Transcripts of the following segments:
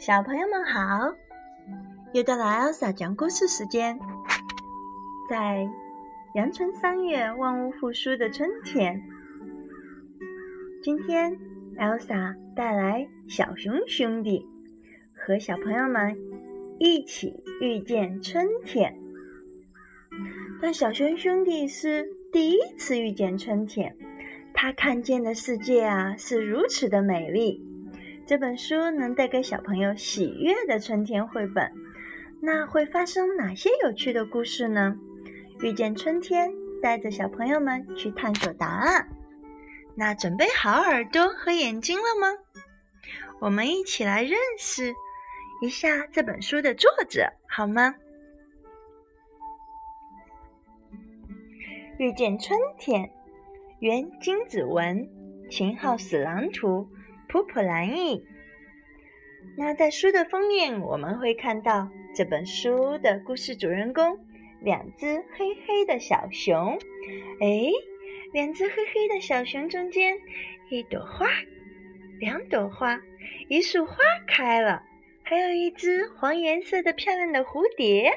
小朋友们好，又到了 Elsa 讲故事时间。在阳春三月，万物复苏的春天，今天 Elsa 带来小熊兄弟和小朋友们一起遇见春天。但小熊兄弟是第一次遇见春天，他看见的世界啊是如此的美丽。这本书能带给小朋友喜悦的春天绘本，那会发生哪些有趣的故事呢？遇见春天，带着小朋友们去探索答案。那准备好耳朵和眼睛了吗？我们一起来认识一下这本书的作者，好吗？遇见春天，原金子文，秦昊死郎图。普普兰译。那在书的封面，我们会看到这本书的故事主人公两只黑黑的小熊。哎，两只黑黑的小熊中间，一朵花，两朵花，一束花开了，还有一只黄颜色的漂亮的蝴蝶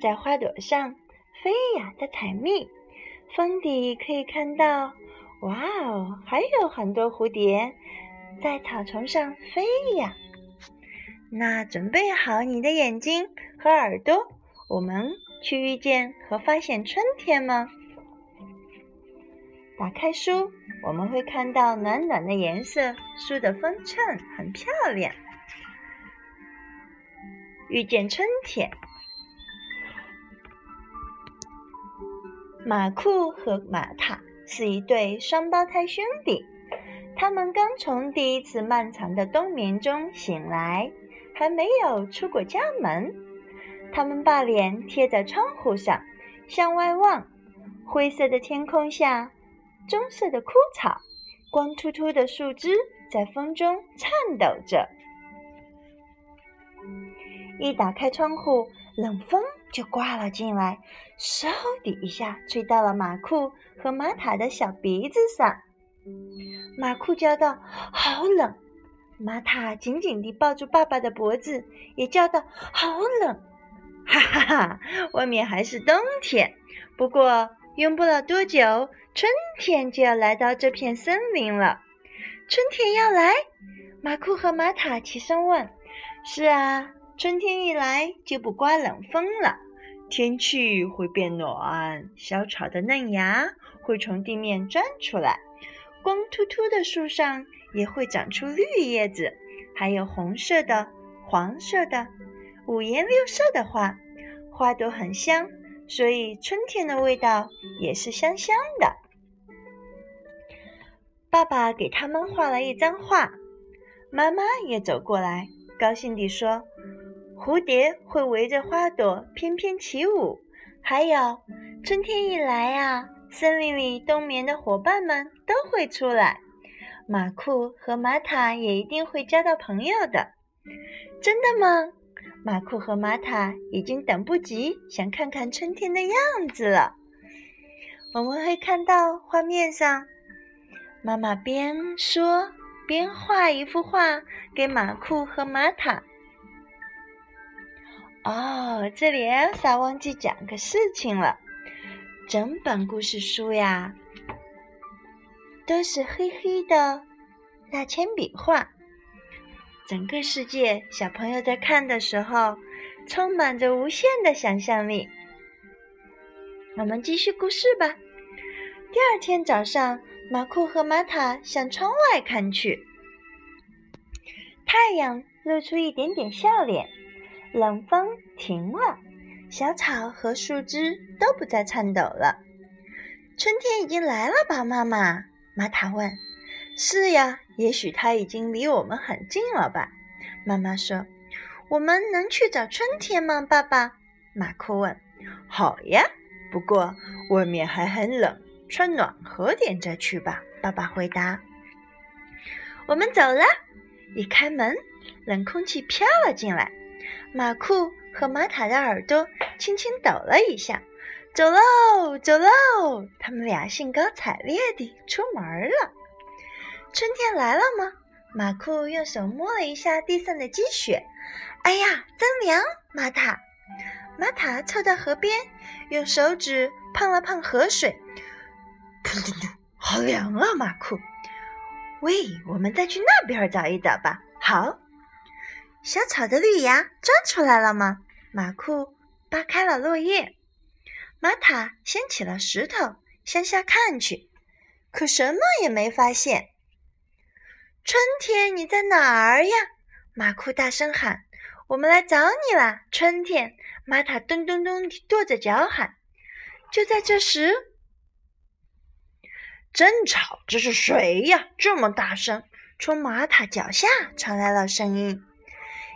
在花朵上飞呀，在采蜜。封底可以看到，哇哦，还有很多蝴蝶。在草丛上飞呀！那准备好你的眼睛和耳朵，我们去遇见和发现春天吗？打开书，我们会看到暖暖的颜色，书的分衬很漂亮。遇见春天，马库和马塔是一对双胞胎兄弟。他们刚从第一次漫长的冬眠中醒来，还没有出过家门。他们把脸贴在窗户上，向外望。灰色的天空下，棕色的枯草，光秃秃的树枝在风中颤抖着。一打开窗户，冷风就刮了进来，嗖的一下吹到了马库和马塔的小鼻子上。马库叫道：“好冷！”玛塔紧紧地抱住爸爸的脖子，也叫道：“好冷！”哈哈哈，外面还是冬天。不过用不了多久，春天就要来到这片森林了。春天要来，马库和玛塔齐声问：“是啊，春天一来就不刮冷风了，天气会变暖，小草的嫩芽会从地面钻出来。”光秃秃的树上也会长出绿叶子，还有红色的、黄色的、五颜六色的花，花朵很香，所以春天的味道也是香香的。爸爸给他们画了一张画，妈妈也走过来，高兴地说：“蝴蝶会围着花朵翩翩起舞，还有春天一来呀。”森林里冬眠的伙伴们都会出来，马库和玛塔也一定会交到朋友的。真的吗？马库和玛塔已经等不及想看看春天的样子了。我们会看到画面上，妈妈边说边画一幅画给马库和玛塔。哦，这里艾莎忘记讲个事情了。整本故事书呀，都是黑黑的大铅笔画。整个世界，小朋友在看的时候，充满着无限的想象力。我们继续故事吧。第二天早上，马库和玛塔向窗外看去，太阳露出一点点笑脸，冷风停了。小草和树枝都不再颤抖了。春天已经来了吧，妈妈？玛塔问。是呀，也许它已经离我们很近了吧？妈妈说。我们能去找春天吗，爸爸？马库问。好呀，不过外面还很冷，穿暖和点再去吧。爸爸回答。我们走了。一开门，冷空气飘了进来。马库。和玛塔的耳朵轻轻抖了一下，走喽，走喽！他们俩兴高采烈地出门了。春天来了吗？马库用手摸了一下地上的积雪，哎呀，真凉！玛塔，玛塔凑到河边，用手指碰了碰河水，噗噜噜，好凉啊！马库，喂，我们再去那边找一找吧。好，小草的绿芽钻出来了吗？马库扒开了落叶，玛塔掀起了石头，向下看去，可什么也没发现。春天，你在哪儿呀？马库大声喊：“我们来找你了！”春天，玛塔咚咚咚跺着脚喊。就在这时，真吵！这是谁呀？这么大声！从玛塔脚下传来了声音。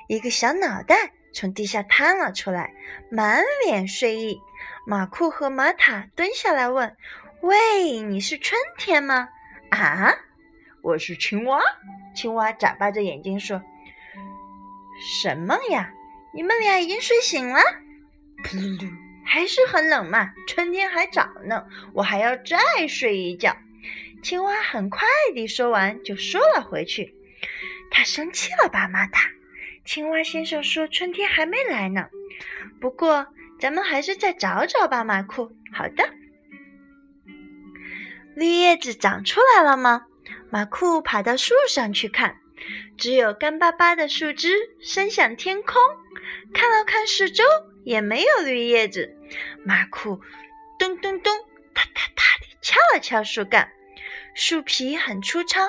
一个小脑袋从地下探了出来，满脸睡意。马库和玛塔蹲下来问：“喂，你是春天吗？”啊？我是青蛙，青蛙眨巴着眼睛说：“什么呀？你们俩已经睡醒了？噗噜噜，还是很冷嘛。春天还早呢，我还要再睡一觉。”青蛙很快地说完，就缩了回去。他生气了吧，玛塔？青蛙先生说：“春天还没来呢。”不过，咱们还是再找找吧，马库。好的。绿叶子长出来了吗？马库爬到树上去看，只有干巴巴的树枝伸向天空。看了看四周，也没有绿叶子。马库咚咚咚，哒哒哒地敲了敲树干，树皮很粗糙。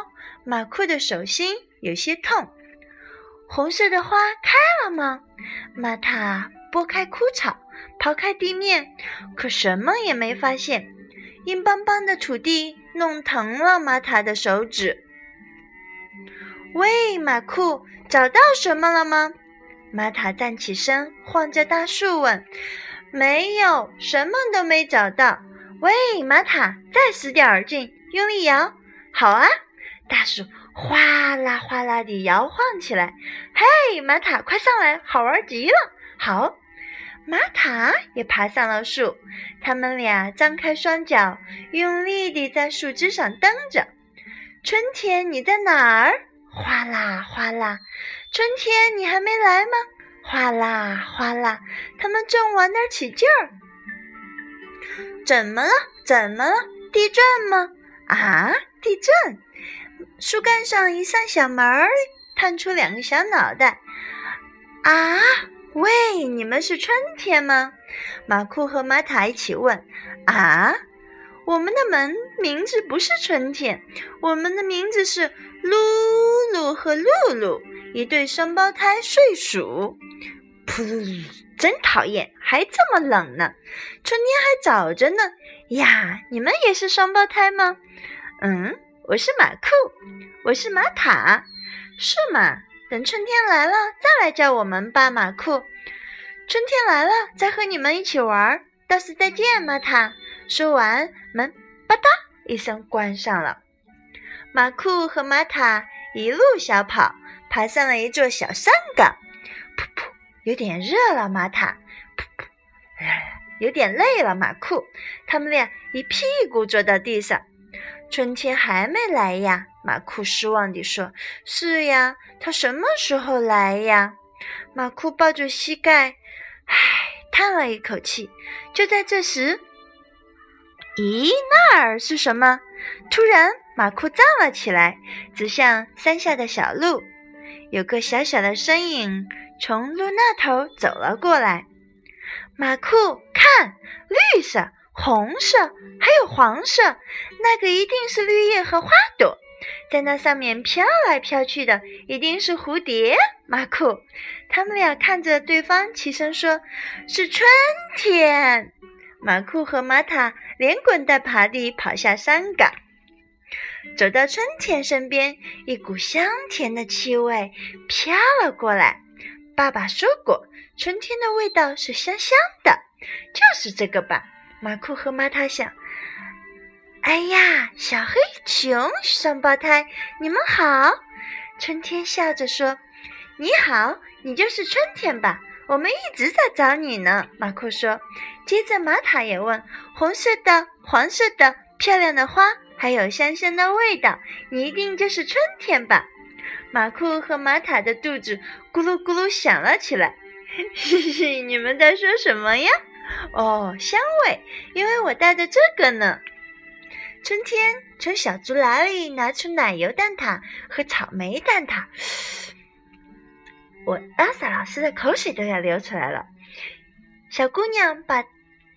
马库的手心有些痛。红色的花开了吗？玛塔拨开枯草，刨开地面，可什么也没发现。硬邦邦的土地。弄疼了玛塔的手指。喂，马库，找到什么了吗？玛塔站起身，晃着大树问：“没有，什么都没找到。”喂，玛塔，再使点儿劲，用力摇。好啊，大树哗啦哗啦地摇晃起来。嘿，玛塔，快上来，好玩极了。好。玛塔也爬上了树，他们俩张开双脚，用力地在树枝上蹬着。春天，你在哪儿？哗啦哗啦，春天你还没来吗？哗啦哗啦，他们正玩得起劲儿。怎么了？怎么了？地震吗？啊，地震！树干上一扇小门儿，探出两个小脑袋。啊！喂，你们是春天吗？马库和玛塔一起问。啊，我们的门名字不是春天，我们的名字是露露和露露，一对双胞胎睡鼠。噗，真讨厌，还这么冷呢。春天还早着呢。呀，你们也是双胞胎吗？嗯，我是马库，我是玛塔，是吗？等春天来了，再来叫我们吧，马库。春天来了，再和你们一起玩。到时再见，玛塔。说完，门吧嗒一声关上了。马库和玛塔一路小跑，爬上了一座小山岗。噗噗，有点热了，玛塔。噗噗，有点累了，马库。他们俩一屁股坐到地上。春天还没来呀？马库失望地说：“是呀，它什么时候来呀？”马库抱住膝盖，唉，叹了一口气。就在这时，咦，那儿是什么？突然，马库站了起来，指向山下的小路。有个小小的身影从路那头走了过来。马库，看，绿色。红色还有黄色，那个一定是绿叶和花朵，在那上面飘来飘去的一定是蝴蝶。马库，他们俩看着对方，齐声说：“是春天。”马库和玛塔连滚带爬地跑下山岗，走到春天身边，一股香甜的气味飘了过来。爸爸说过，春天的味道是香香的，就是这个吧。马库和玛塔想：“哎呀，小黑熊双胞胎，你们好！”春天笑着说：“你好，你就是春天吧？我们一直在找你呢。”马库说。接着，玛塔也问：“红色的、黄色的、漂亮的花，还有香香的味道，你一定就是春天吧？”马库和玛塔的肚子咕噜咕噜响了起来。嘻嘻，你们在说什么呀？哦，香味，因为我带着这个呢。春天从小竹篮里拿出奶油蛋挞和草莓蛋挞，我阿萨老师的口水都要流出来了。小姑娘把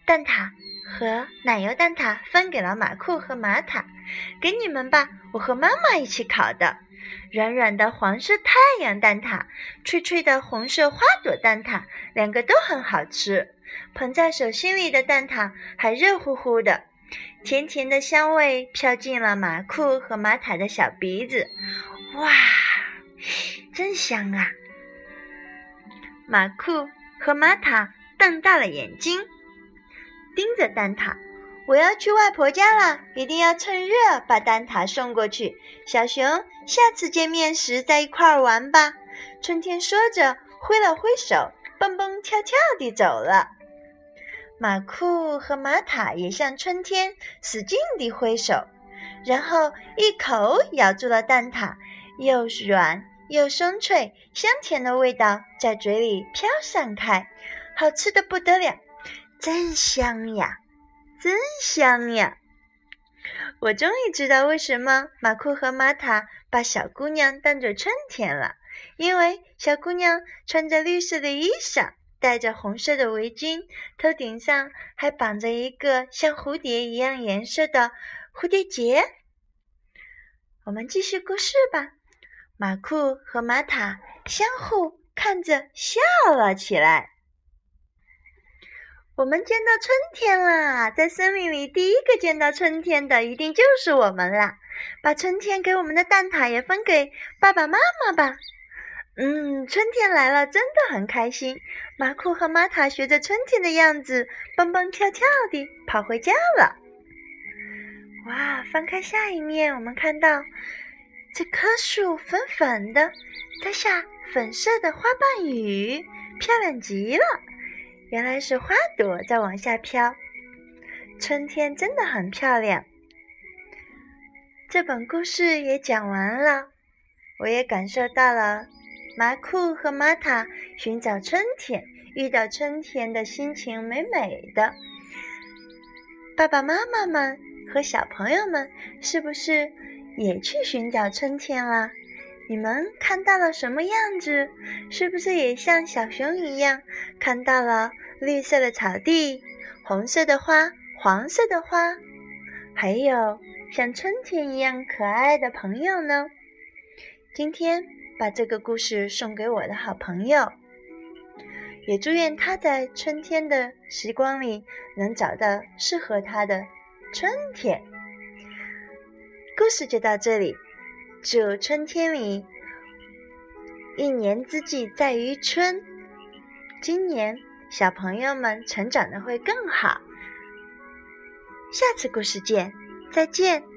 蛋挞和奶油蛋挞分给了马库和玛塔，给你们吧，我和妈妈一起烤的。软软的黄色太阳蛋挞，脆脆的红色花朵蛋挞，两个都很好吃。捧在手心里的蛋挞还热乎乎的，甜甜的香味飘进了马库和马塔的小鼻子。哇，真香啊！马库和马塔瞪大了眼睛，盯着蛋挞。我要去外婆家了，一定要趁热把蛋挞送过去。小熊，下次见面时再一块玩吧。春天说着，挥了挥手，蹦蹦跳跳地走了。马库和玛塔也向春天使劲地挥手，然后一口咬住了蛋挞，又软又松脆，香甜的味道在嘴里飘散开，好吃的不得了，真香呀！真香呀！我终于知道为什么马库和玛塔把小姑娘当做春天了，因为小姑娘穿着绿色的衣裳，戴着红色的围巾，头顶上还绑着一个像蝴蝶一样颜色的蝴蝶结。我们继续故事吧。马库和玛塔相互看着笑了起来。我们见到春天啦！在森林里，第一个见到春天的一定就是我们啦！把春天给我们的蛋挞也分给爸爸妈妈吧。嗯，春天来了，真的很开心。马库和玛塔学着春天的样子，蹦蹦跳跳地跑回家了。哇！翻开下一面，我们看到这棵树粉粉的，在下粉色的花瓣雨，漂亮极了。原来是花朵在往下飘，春天真的很漂亮。这本故事也讲完了，我也感受到了马库和玛塔寻找春天、遇到春天的心情美美的。爸爸妈妈们和小朋友们是不是也去寻找春天了？你们看到了什么样子？是不是也像小熊一样看到了绿色的草地、红色的花、黄色的花，还有像春天一样可爱的朋友呢？今天把这个故事送给我的好朋友，也祝愿他在春天的时光里能找到适合他的春天。故事就到这里。祝春天里，一年之计在于春。今年小朋友们成长的会更好。下次故事见，再见。